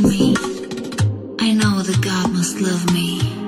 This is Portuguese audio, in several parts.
me, I know that God must love me.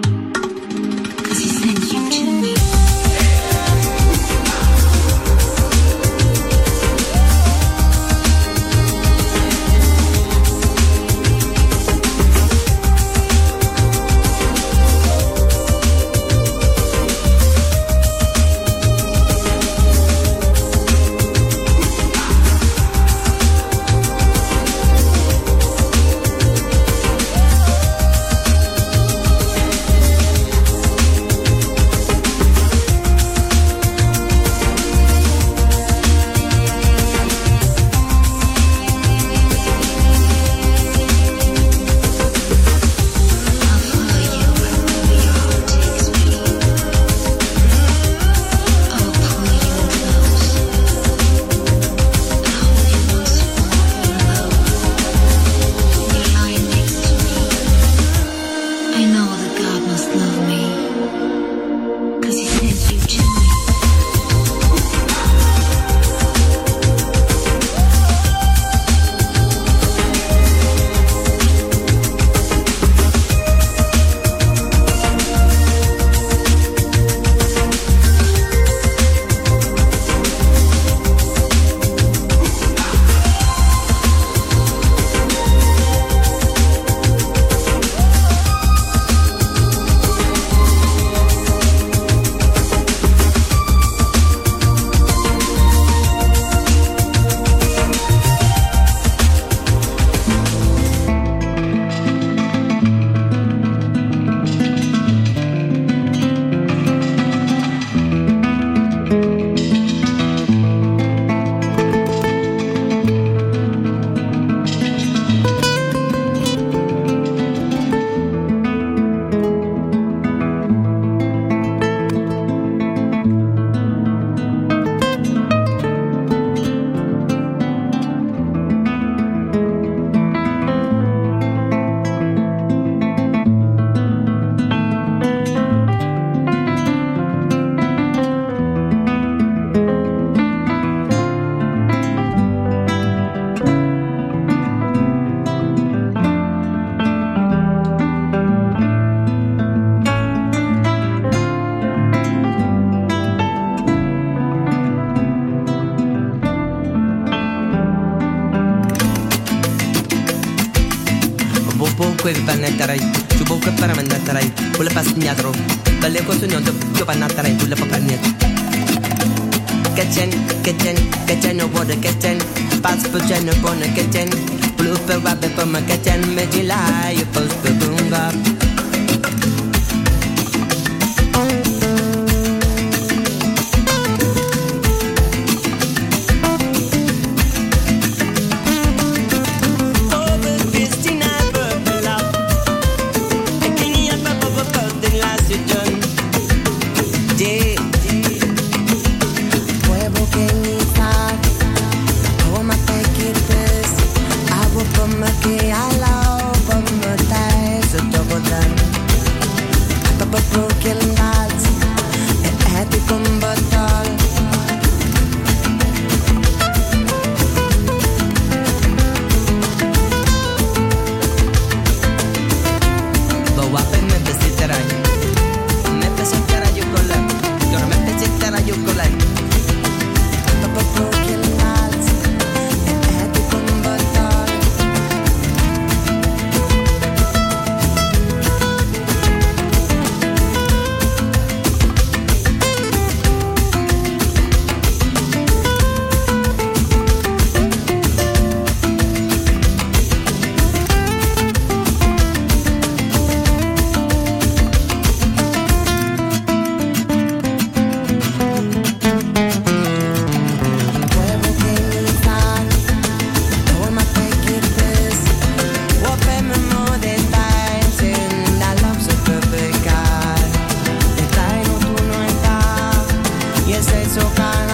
Любовка параменна тарай, була паснядру. Далеко сунёнда, ёба на тарай, була папанет. Кетен, кетен, кетен, о вода кетен. Пас пучен, о бона кетен. Блупе, вапе, пома кетен, медила, ёпос, бебунга. Кетен. no ganas.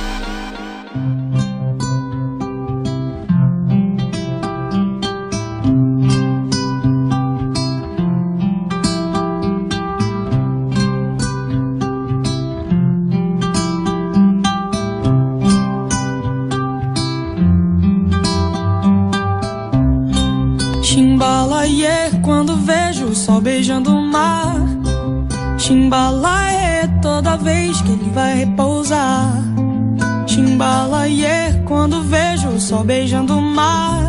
Sol beijando o mar.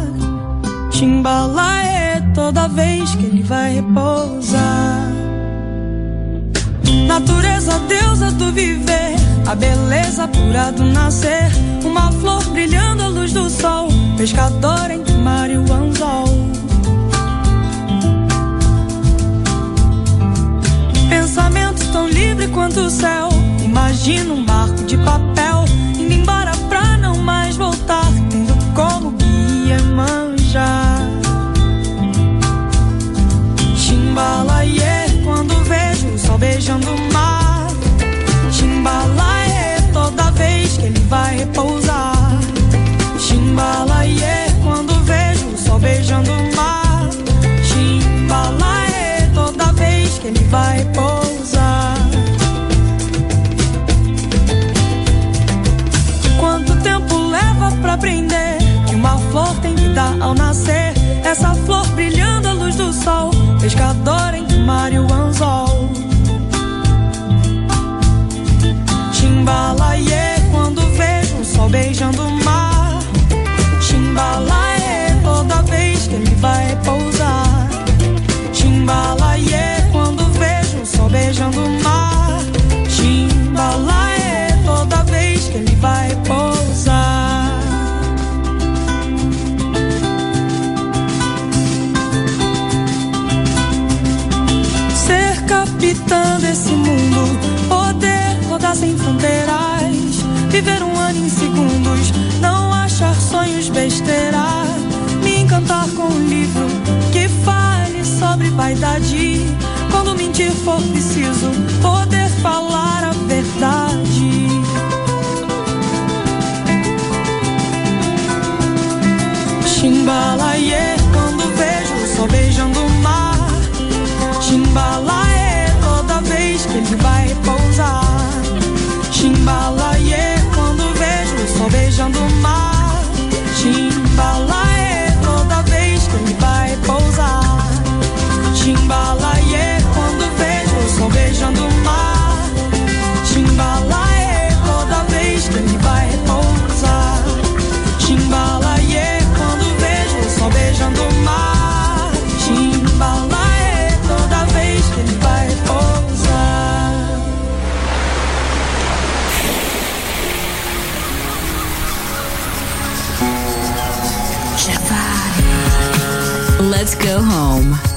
Chimbalaie, toda vez que ele vai repousar. Natureza, deusa do viver, a beleza pura do nascer. Uma flor brilhando à luz do sol, pescador entre mar e o anzol. Pensamento tão livre quanto o céu. Imagina um barco de papel Chimbalaie, quando vejo o sol beijando o mar. Chimbalaie, toda vez que ele vai repousar. Chimbalaie, quando vejo o sol beijando o mar. Chimbalaie, toda vez que ele vai pousar. Quanto tempo leva pra aprender uma flor tem que dar ao nascer? Essa flor brilhando à luz do sol, pescador o mar e o anzol. Viver um ano em segundos, não achar sonhos besteira, me encantar com um livro que fale sobre vaidade. Quando mentir for preciso, poder falar a verdade. Chimbalaie, quando vejo sol beijando o mar. Chimbalaie, toda vez que ele vai pousar. Chimbalaie, beijando o.